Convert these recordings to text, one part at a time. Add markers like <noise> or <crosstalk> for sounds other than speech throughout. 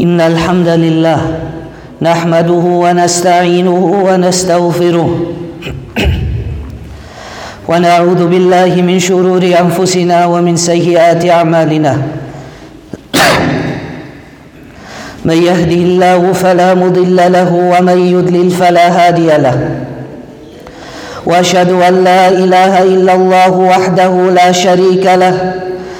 إن الحمد لله نحمده ونستعينه ونستغفره ونعوذ بالله من شرور أنفسنا ومن سيئات أعمالنا. من يهده الله فلا مضل له ومن يضلل فلا هادي له. وأشهد أن لا إله إلا الله وحده لا شريك له.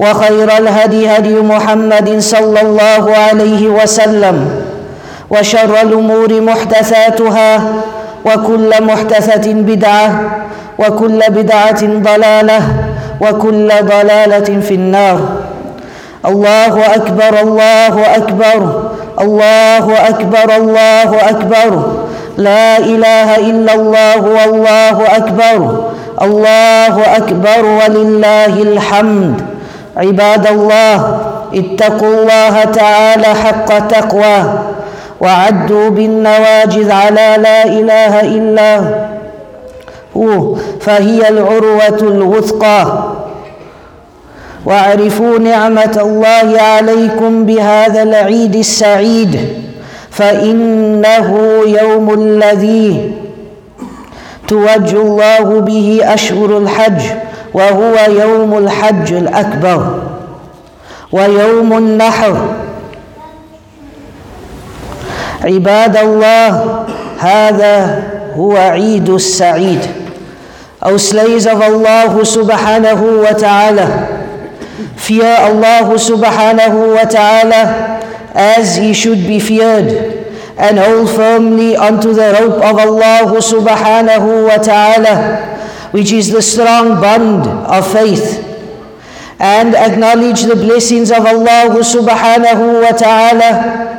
وخير الهدي هدي محمد صلى الله عليه وسلم وشر الأمور محدثاتها وكل محدثة بدعة وكل بدعة ضلالة وكل ضلالة في النار. الله أكبر الله أكبر الله أكبر الله أكبر. لا إله إلا الله والله أكبر. الله أكبر ولله الحمد. عباد الله اتقوا الله تعالى حق تقواه وعدوا بالنواجذ على لا إله إلا هو فهي العروة الوثقى. واعرفوا نعمة الله عليكم بهذا العيد السعيد فإنه يوم الذي توج الله به أشهر الحج. وهو يوم الحج الأكبر ويوم النحر. عباد الله هذا هو عيد السعيد. أو سليز الله سبحانه وتعالى. فيا الله سبحانه وتعالى as he should be feared and hold firmly unto the rope of Allah subhanahu wa ta'ala. Which is the strong bond of faith and acknowledge the blessings of Allah subhanahu wa ta'ala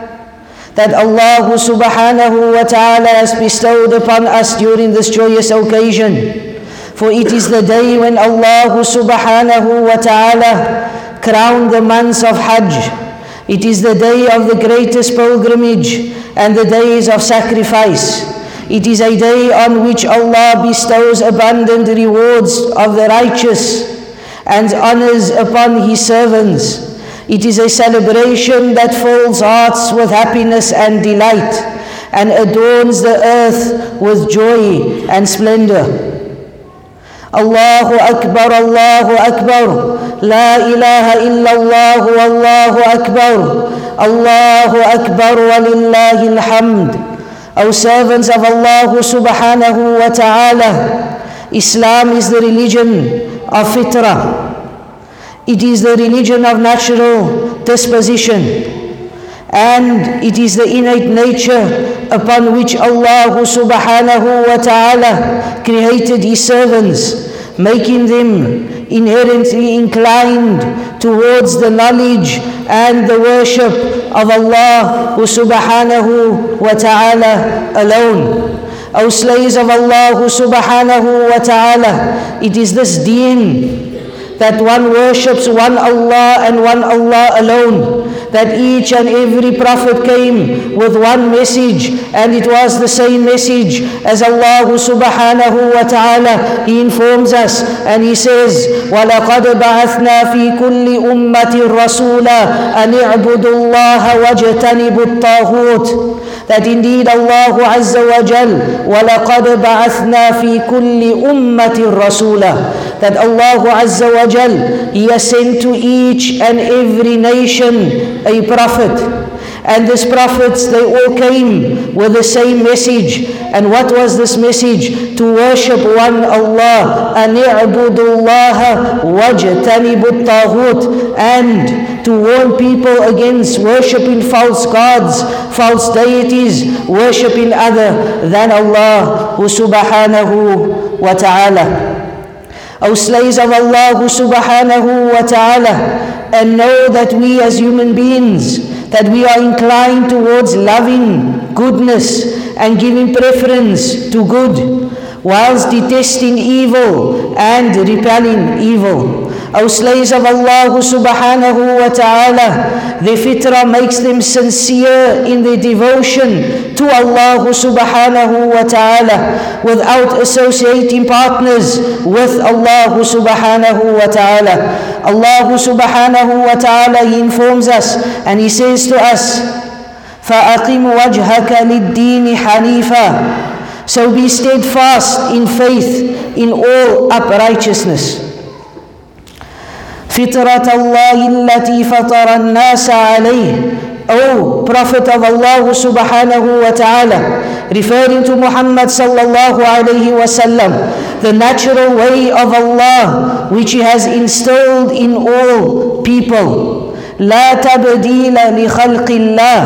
that Allah subhanahu wa ta'ala has bestowed upon us during this joyous occasion. For it is the day when Allah subhanahu wa ta'ala crowned the months of Hajj. It is the day of the greatest pilgrimage and the days of sacrifice. It is a day on which Allah bestows abundant rewards of the righteous and honors upon His servants. It is a celebration that fills hearts with happiness and delight and adorns the earth with joy and splendor. Allahu Akbar, Allahu Akbar, La ilaha illallah, Wallahu Akbar, Allahu Akbar, walillahi alhamd. O servants of Allah subhanahu wa ta'ala, Islam is the religion of fitrah. It is the religion of natural disposition. And it is the innate nature upon which Allah subhanahu wa ta'ala created His servants, making them inherently inclined towards the knowledge and the worship of Allah subhanahu wa ta'ala alone. O slaves of Allah subhanahu wa ta'ala, it is this deen that one worships one Allah and one Allah alone That each and every prophet came with one message, and it was the same message as Allah subhanahu wa ta'ala. He informs us and He says, وَلَقَدْ بَعَثْنَا فِي كُلِّ أُمَّةٍ رَسُولًا أَنِ اعْبُدُوا اللَّهَ وَاجْتَنِبُوا الطَّاغُوتِ That indeed Allah Azza wa Jal, وَلَقَدْ بَعَثْنَا فِي كُلِّ أُمَّةٍ رَسُولًا That Allah Azza wa Jal, He has sent to each and every nation a prophet. and these prophets, they all came with the same message. And what was this message? To worship one Allah, and and to warn people against worshipping false gods, false deities, worshipping other than Allah subhanahu wa ta'ala. O slaves of Allah subhanahu wa ta'ala, and know that we as human beings, that we are inclined towards loving goodness and giving preference to good, whilst detesting evil and repelling evil O slaves of Allah subhanahu wa ta'ala, the fitrah makes them sincere in their devotion to Allah subhanahu wa ta'ala without associating partners with Allah subhanahu wa ta'ala. Allah subhanahu wa ta'ala he informs us and he says to us, فَأَقِمْ وَجْهَكَ لِلدِّينِ حَنِيفًا So be steadfast in faith in all uprightness. فطرة الله التي فطر الناس عليه O Prophet of Allah subhanahu wa ta'ala, referring to Muhammad sallallahu alayhi wasallam, the natural way of Allah which He has instilled in all people. لا تبديل لخلق الله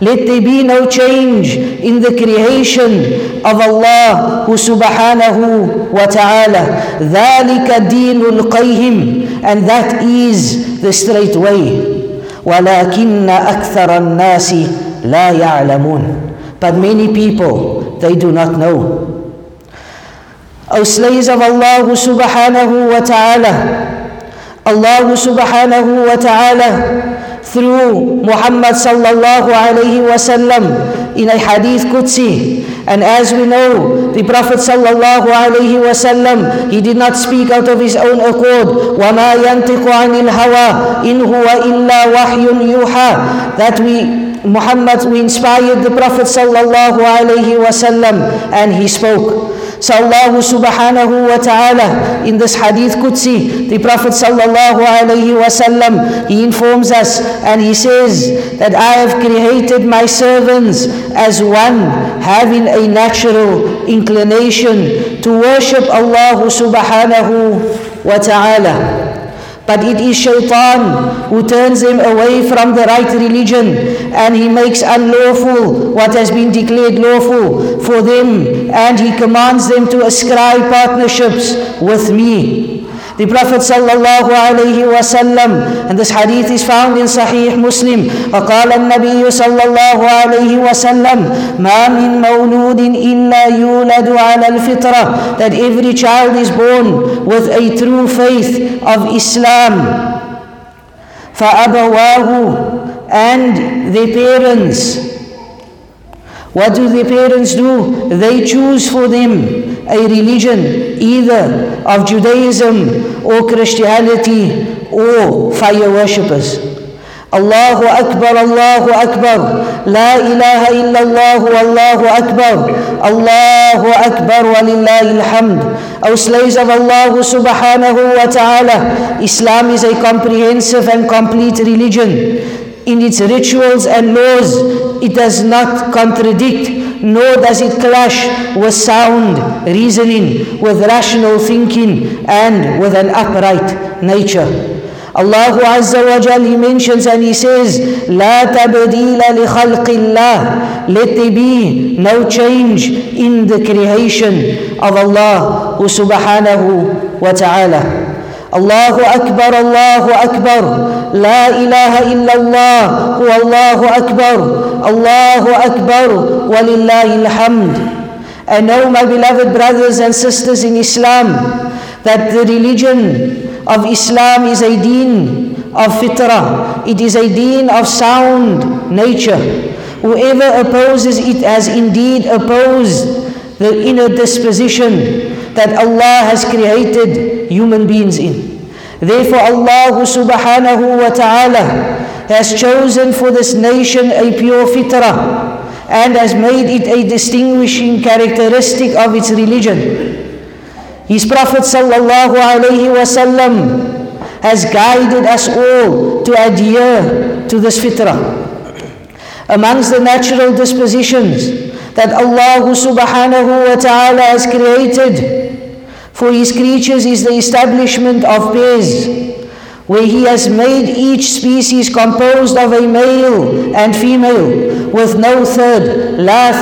let there be no change in the creation of Allah subhanahu wa ta'ala. ذَلِكَ دِينُ الْقَيْهِمِ And that is the straight way. وَلَكِنَّ أَكْثَرَ النَّاسِ لَا يَعْلَمُونَ But many people, they do not know. O slaves of Allah subhanahu wa ta'ala, Allah subhanahu wa ta'ala through Muhammad sallallahu alayhi wasallam in a hadith Qudsi. And as we know, the Prophet sallallahu alayhi wasallam, he did not speak out of his own accord. وَمَا يَنْتِقُ عَنِ الْهَوَىٰ إِنْ هُوَ إِلَّا وَحْيٌ يُوحَىٰ That we Muhammad, we inspired the Prophet sallallahu alayhi wasallam and he spoke. So Allah subhanahu wa ta'ala in this hadith Qudsi, the Prophet sallallahu alayhi wasallam, he informs us and he says that I have created my servants as one having a natural inclination to worship Allah subhanahu wa ta'ala. But it is shaitan who turns them away from the right religion and he makes unlawful what has been declared lawful for them and he commands them to ascribe partnerships with me. The Prophet sallallahu alayhi wasallam, and this hadith is found in Sahih Muslim. فقال النبي صلى الله عليه وسلم ما من مولود إلا يولد على الفطرة that every child is born with a true faith of Islam. فأبواه and the parents what do the parents do? They choose for them A religion either of Judaism or Christianity or fire worshippers. Allahu Akbar, Allahu Akbar, La ilaha illallah, Allahu Akbar, Allahu Akbar, walillahi alhamd. O slaves of Allah subhanahu wa ta'ala, Islam is a comprehensive and complete religion. In its rituals and laws, it does not contradict nor does it clash with sound reasoning, with rational thinking, and with an upright nature. Allah Azza wa Jal, He mentions and He says, لا تبديل لخلق الله. Let there be no change in the creation of Allah subhanahu wa ta'ala. الله أكبر الله أكبر لا إله إلا الله هو الله أكبر الله أكبر ولله الحمد And know my beloved brothers and sisters in Islam that the religion of Islam is a deen of fitrah. It is a deen of sound nature. Whoever opposes it has indeed opposed the inner disposition that Allah has created human beings in. Therefore, Allah subhanahu wa ta'ala has chosen for this nation a pure fitrah and has made it a distinguishing characteristic of its religion. His Prophet sallallahu alayhi wasallam has guided us all to adhere to this fitrah. amongst the natural dispositions that Allah subhanahu wa ta'ala has created for His creatures is the establishment of pairs, where He has made each species composed of a male and female with no third, la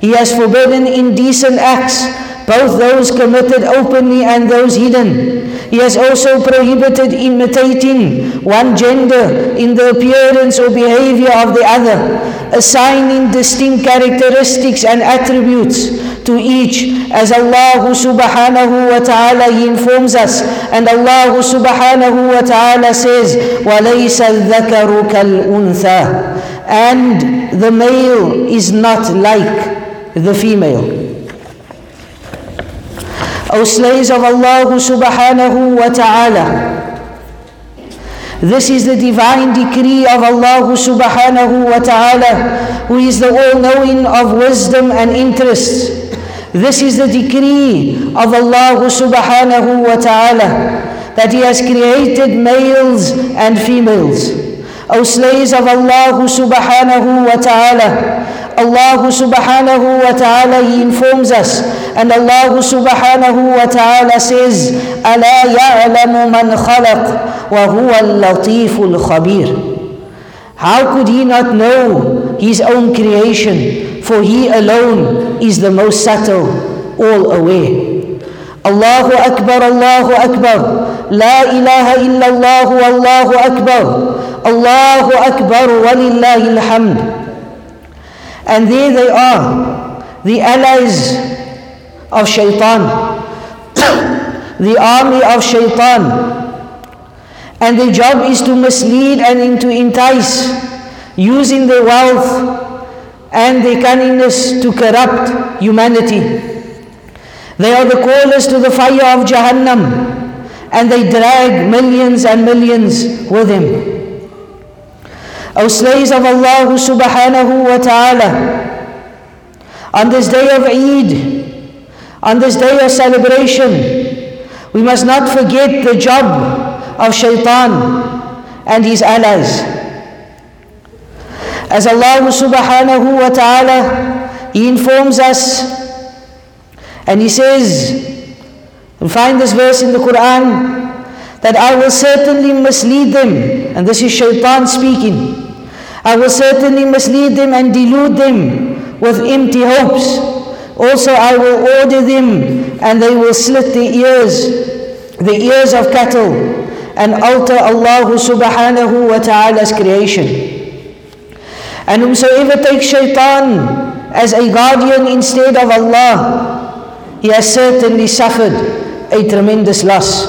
He has forbidden indecent acts, both those committed openly and those hidden. He has also prohibited imitating one gender in the appearance or behavior of the other, assigning distinct characteristics and attributes to each as Allah subhanahu wa ta'ala he informs us and Allah subhanahu wa ta'ala says وَلَيْسَ الذَّكَرُ كَالْأُنثَى and the male is not like the female O slaves of Allah subhanahu wa ta'ala. This is the divine decree of Allah subhanahu wa ta'ala, who is the all-knowing of wisdom and interests. This is the decree of Allah subhanahu wa ta'ala, that He has created males and females. O slaves of Allah subhanahu wa ta'ala, Allah subhanahu wa ta'ala He informs us and Allah subhanahu wa ta'ala says أَلَا يَعْلَمُ مَنْ خَلَقْ وَهُوَ اللَّطِيفُ الْخَبِيرُ How could he not know his own creation for he alone is the most subtle all aware الله أكبر الله أكبر لا إله إلا الله والله أكبر الله أكبر ولله الحمد and there they are, the allies of shaitan, <coughs> the army of shaitan. And their job is to mislead and to entice, using their wealth and their cunningness to corrupt humanity. They are the callers to the fire of Jahannam, and they drag millions and millions with them. O slaves of Allah subhanahu wa ta'ala, on this day of Eid, on this day of celebration, we must not forget the job of shaitan and his allies. As Allah subhanahu wa ta'ala, He informs us and He says, and find this verse in the Quran, that I will certainly mislead them. And this is shaitan speaking. I will certainly mislead them and delude them with empty hopes. Also, I will order them and they will slit the ears, the ears of cattle, and alter Allah subhanahu wa ta'ala's creation. And whomsoever takes shaitan as a guardian instead of Allah, he has certainly suffered a tremendous loss.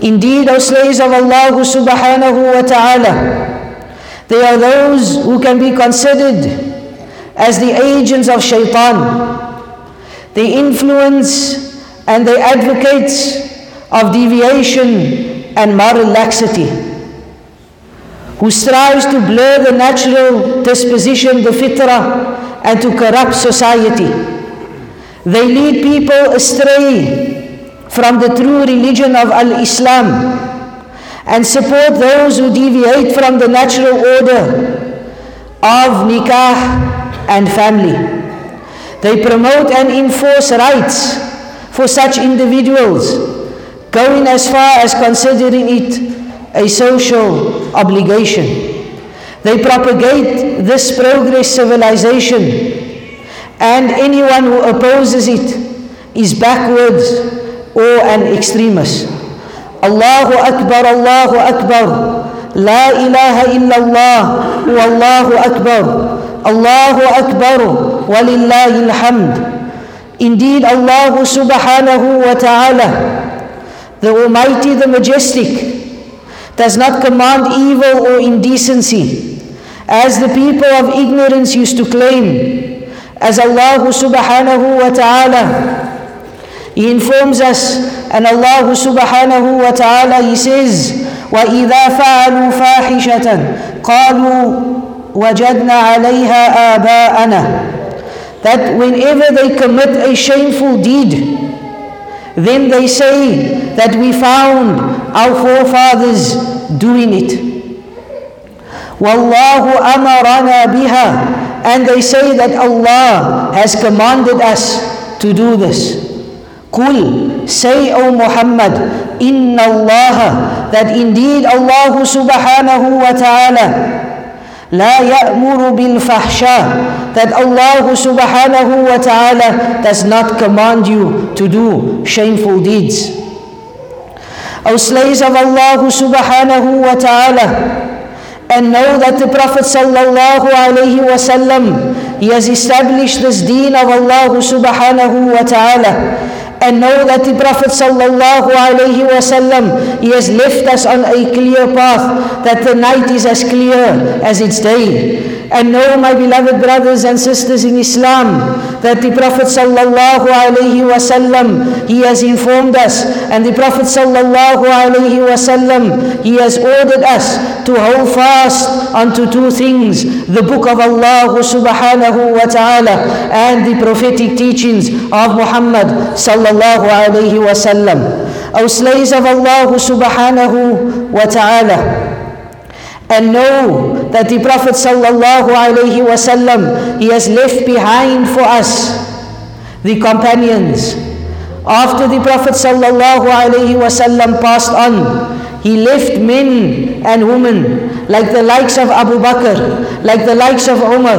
Indeed, O slaves of Allah subhanahu wa ta'ala, they are those who can be considered as the agents of shaitan. They influence and they advocates of deviation and moral laxity. Who strives to blur the natural disposition, the fitrah, and to corrupt society. They lead people astray from the true religion of Al-Islam and support those who deviate from the natural order of nikah and family. They promote and enforce rights for such individuals, going as far as considering it a social obligation. They propagate this progress civilization, and anyone who opposes it is backwards or an extremist. الله أكبر الله أكبر لا إله إلا الله والله أكبر الله أكبر ولله الحمد Indeed Allah subhanahu wa ta'ala the Almighty, the Majestic does not command evil or indecency as the people of ignorance used to claim as Allah subhanahu wa ta'ala He informs us, and Allah subhanahu wa ta'ala, He says, وَإِذَا فَعَلُوا فَاحِشَةً قَالُوا وَجَدْنَا عَلَيْهَا آبَاءَنَا That whenever they commit a shameful deed, then they say that we found our forefathers doing it. Wallahu amarana biha. And they say that Allah has commanded us to do this. Qul, say O Muhammad, inna Allah, that indeed Allah subhanahu wa ta'ala لا يأمر بالفحشاء that Allah subhanahu wa ta'ala does not command you to do shameful deeds. O slaves of Allah subhanahu wa ta'ala, and know that the Prophet sallallahu alaihi wasallam he has established this deen of Allah subhanahu wa ta'ala and know that the Prophet sallallahu alaihi wasallam he has left us on a clear path that the night is as clear as its day and know, my beloved brothers and sisters in Islam, that the Prophet sallallahu alaihi wasallam, he has informed us, and the Prophet sallallahu alaihi wasallam, he has ordered us to hold fast unto two things: the Book of Allah subhanahu wa taala and the prophetic teachings of Muhammad sallallahu alaihi wasallam. O slaves of Allah subhanahu wa taala and know that the Prophet sallallahu alaihi wasallam he has left behind for us the companions. After the Prophet sallallahu alaihi wasallam passed on, he left men and women like the likes of Abu Bakr, like the likes of Umar,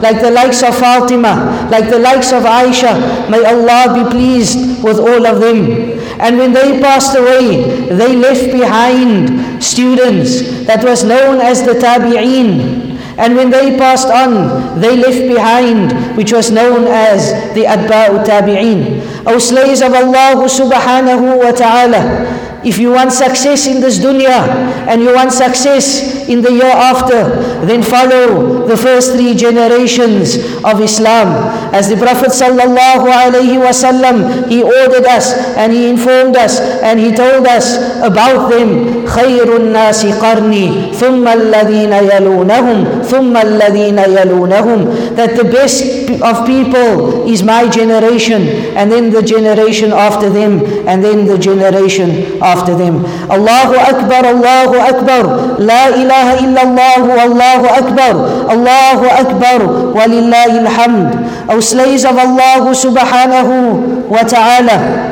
like the likes of Fatima, like the likes of Aisha. May Allah be pleased with all of them. And when they passed away, they left behind students that was known as the Tabi'een. And when they passed on, they left behind which was known as the Atba'u Tabi'een. O slaves of Allah subhanahu wa ta'ala, if you want success in this dunya and you want success in the year after, then follow the first three generations of Islam. As the Prophet sallallahu alaihi wasallam, he ordered us and he informed us and he told us about them. خير الناس قرني ثم الذين يلونهم ثم الذين يلونهم that the best of people is my generation and then the generation after them and then the generation after after them. Allahu Akbar, Allahu Akbar, La ilaha illallah, Allahu Akbar, Allahu Akbar, walillahi alhamd. O slaves of Allah subhanahu wa ta'ala.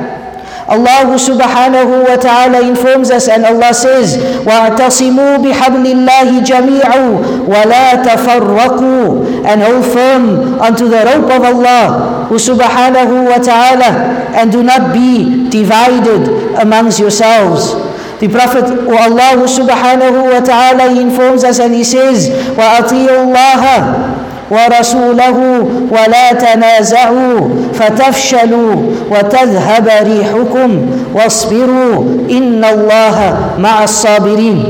Allah subhanahu wa ta'ala informs us and Allah says, وَاعْتَصِمُوا بِحَبْلِ اللَّهِ جَمِيعًا وَلَا تَفَرَّقُوا And hold firm unto the rope of Allah subhanahu wa ta'ala and do not be divided amongst yourselves. The Prophet Allah subhanahu wa ta'ala informs us and he says, وَأَطِيعُوا اللَّهَ ورسوله ولا تنازعوا فتفشلوا وتذهب ريحكم واصبروا إن الله مع الصابرين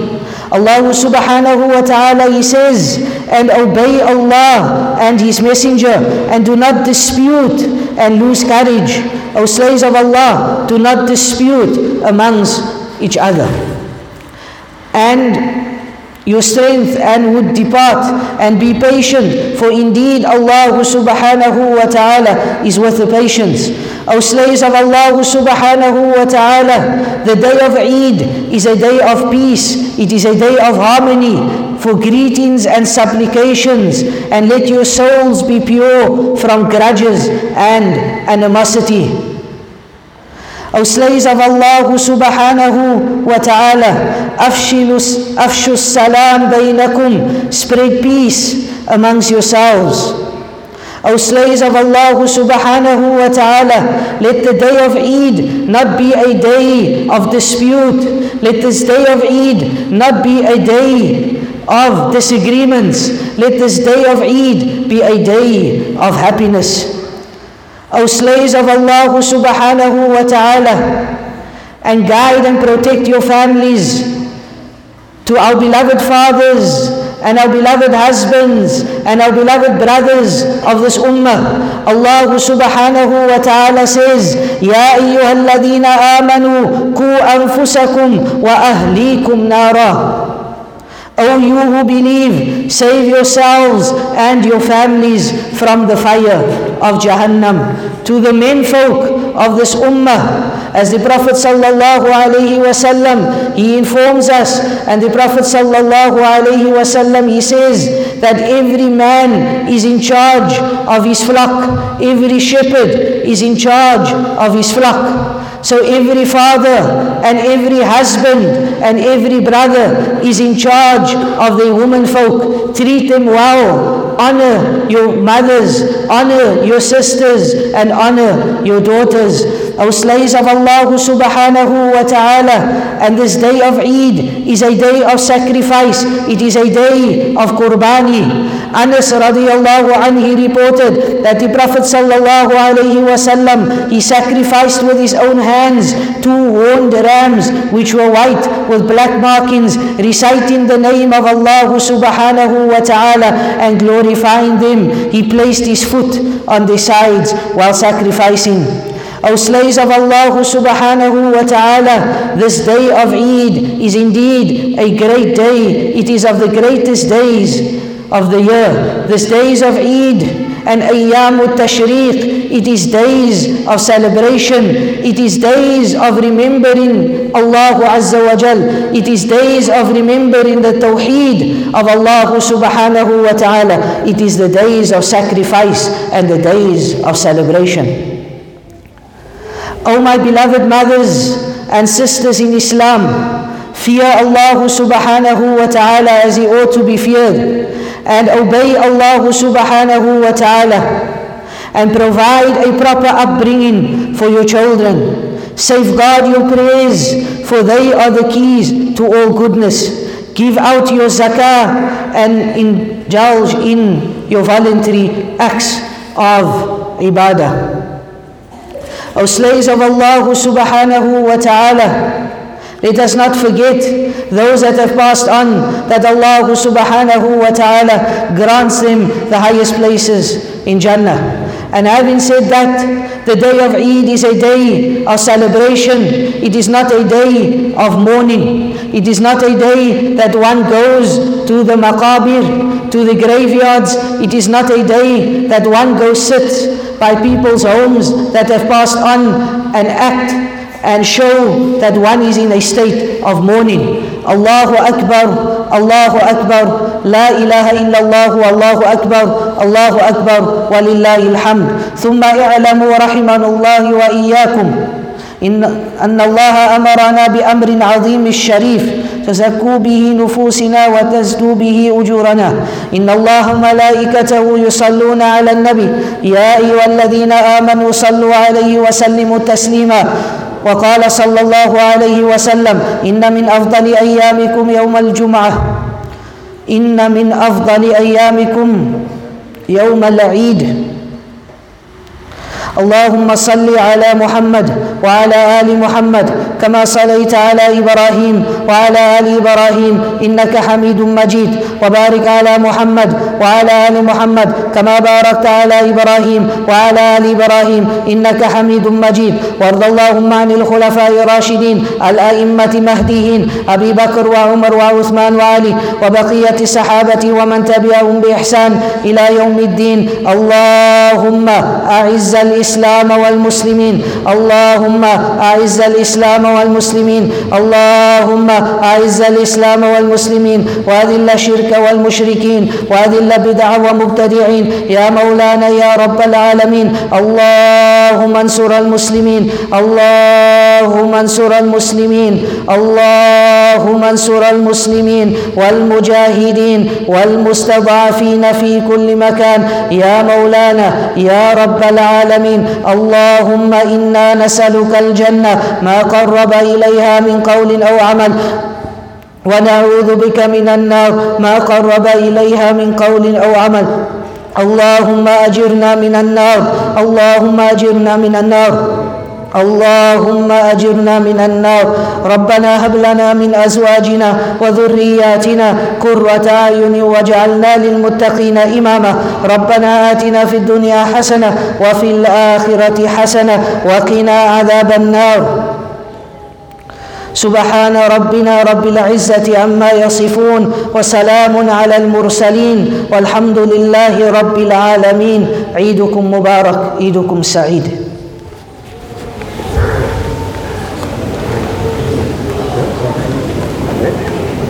Allah subhanahu wa ta'ala he says and obey Allah and his messenger and do not dispute and lose courage O slaves of Allah do not dispute amongst each other and your strength and would depart and be patient for indeed Allah subhanahu wa ta'ala is with the patience. O slaves of Allah subhanahu wa ta'ala the day of Eid is a day of peace. It is a day of harmony for greetings and supplications. And let your souls be pure from grudges and animosity O slaves of Allah subhanahu wa ta'ala, afshu salam baynakum, spread peace amongst yourselves. O slaves of Allah subhanahu wa ta'ala, let the day of Eid not be a day of dispute. Let this day of Eid not be a day of disagreements. Let this day of Eid be a day of happiness. O slaves of Allah subhanahu wa ta'ala, and guide and protect your families to our beloved fathers and our beloved husbands and our beloved brothers of this ummah. Allah subhanahu wa ta'ala says, Ya ayyuhalladhina amanu ku anfusakum wa ahlikum nara. O you who believe, save yourselves and your families from the fire of Jahannam. To the men folk of this ummah. As the Prophet sallallahu alaihi wasallam, he informs us, and the Prophet sallallahu alaihi wasallam, he says that every man is in charge of his flock, every shepherd is in charge of his flock. So every father and every husband and every brother is in charge of their women folk. Treat them well. Honor your mothers, honor your sisters, and honor your daughters. O slaves of Allah subhanahu wa ta'ala, and this day of Eid is a day of sacrifice. It is a day of qurbani. Anas radiallahu anhu reported that the Prophet sallallahu alayhi wasallam he sacrificed with his own hands two horned rams which were white with black markings, reciting the name of Allah subhanahu wa ta'ala and glorifying them. He placed his foot on the sides while sacrificing. O slaves of Allah subhanahu wa ta'ala, this day of Eid is indeed a great day. It is of the greatest days of the year. This days of Eid and Ayyam Tashriq, it is days of celebration. It is days of remembering Allah Azza wa Jal. It is days of remembering the Tawheed of Allah subhanahu wa ta'ala. It is the days of sacrifice and the days of celebration. O my beloved mothers and sisters in Islam, fear Allah subhanahu wa ta'ala as he ought to be feared and obey Allah subhanahu wa ta'ala and provide a proper upbringing for your children. Safeguard your prayers, for they are the keys to all goodness. Give out your zakah and indulge in your voluntary acts of ibadah. O slaves of Allah subhanahu wa ta'ala, let us not forget those that have passed on, that Allah subhanahu wa ta'ala grants them the highest places in Jannah. And having said that, the day of Eid is a day of celebration. It is not a day of mourning. It is not a day that one goes to the maqabir, to the graveyards. It is not a day that one goes sit by people's homes that have passed on and act and show that one is in a state of mourning. Allahu Akbar, Allahu Akbar, La ilaha illallah, Allahu Akbar, Allahu Akbar, walillahi alhamd. ثم اعلموا رحمنا الله وإياكم إن أن الله أمرنا بأمر عظيم الشريف تزكوا به نفوسنا وتزدوا به أجورنا إن الله ملائكته يصلون على النبي يا أيها الذين آمنوا صلوا عليه وسلموا تسليما وقال صلى الله عليه وسلم إن من أفضل أيامكم يوم الجمعة. إن من أفضل أيامكم يوم العيد. اللهم صل على محمد وعلى آل محمد كما صليت على إبراهيم وعلى آل إبراهيم إنك حميد مجيد وبارك على محمد وعلى آل محمد كما باركت على إبراهيم وعلى آل إبراهيم إنك حميد مجيد وارض اللهم عن الخلفاء الراشدين الأئمة مهديين أبي بكر وعمر وعثمان وعلي وبقية الصحابة ومن تبعهم بإحسان إلى يوم الدين. اللهم أعز الإسلام والمسلمين. اللهم أعز الإسلام والمسلمين اللهم أعز الإسلام والمسلمين وأذل الشرك والمشركين وأذل بدع ومبتدعين يا مولانا يا رب العالمين اللهم انصر المسلمين اللهم انصر المسلمين اللهم انصر المسلمين والمجاهدين والمستضعفين في كل مكان. يا مولانا يا رب العالمين اللهم إنا نسالك الجنة ما قرب إليها من قول أو عمل. ونعوذ بك من النار ما قرب إليها من قول أو عمل. اللهم أجرنا من النار. اللهم أجرنا من النار. اللهم أجرنا من النار. ربنا هب لنا من أزواجنا وذرياتنا قرة أعين واجعلنا للمتقين إماما. ربنا آتنا في الدنيا حسنة وفي الآخرة حسنة وقنا عذاب النار. سبحان ربنا رب العزة عما يصفون وسلام على المرسلين والحمد لله رب العالمين. عيدكم مبارك عيدكم سعيد.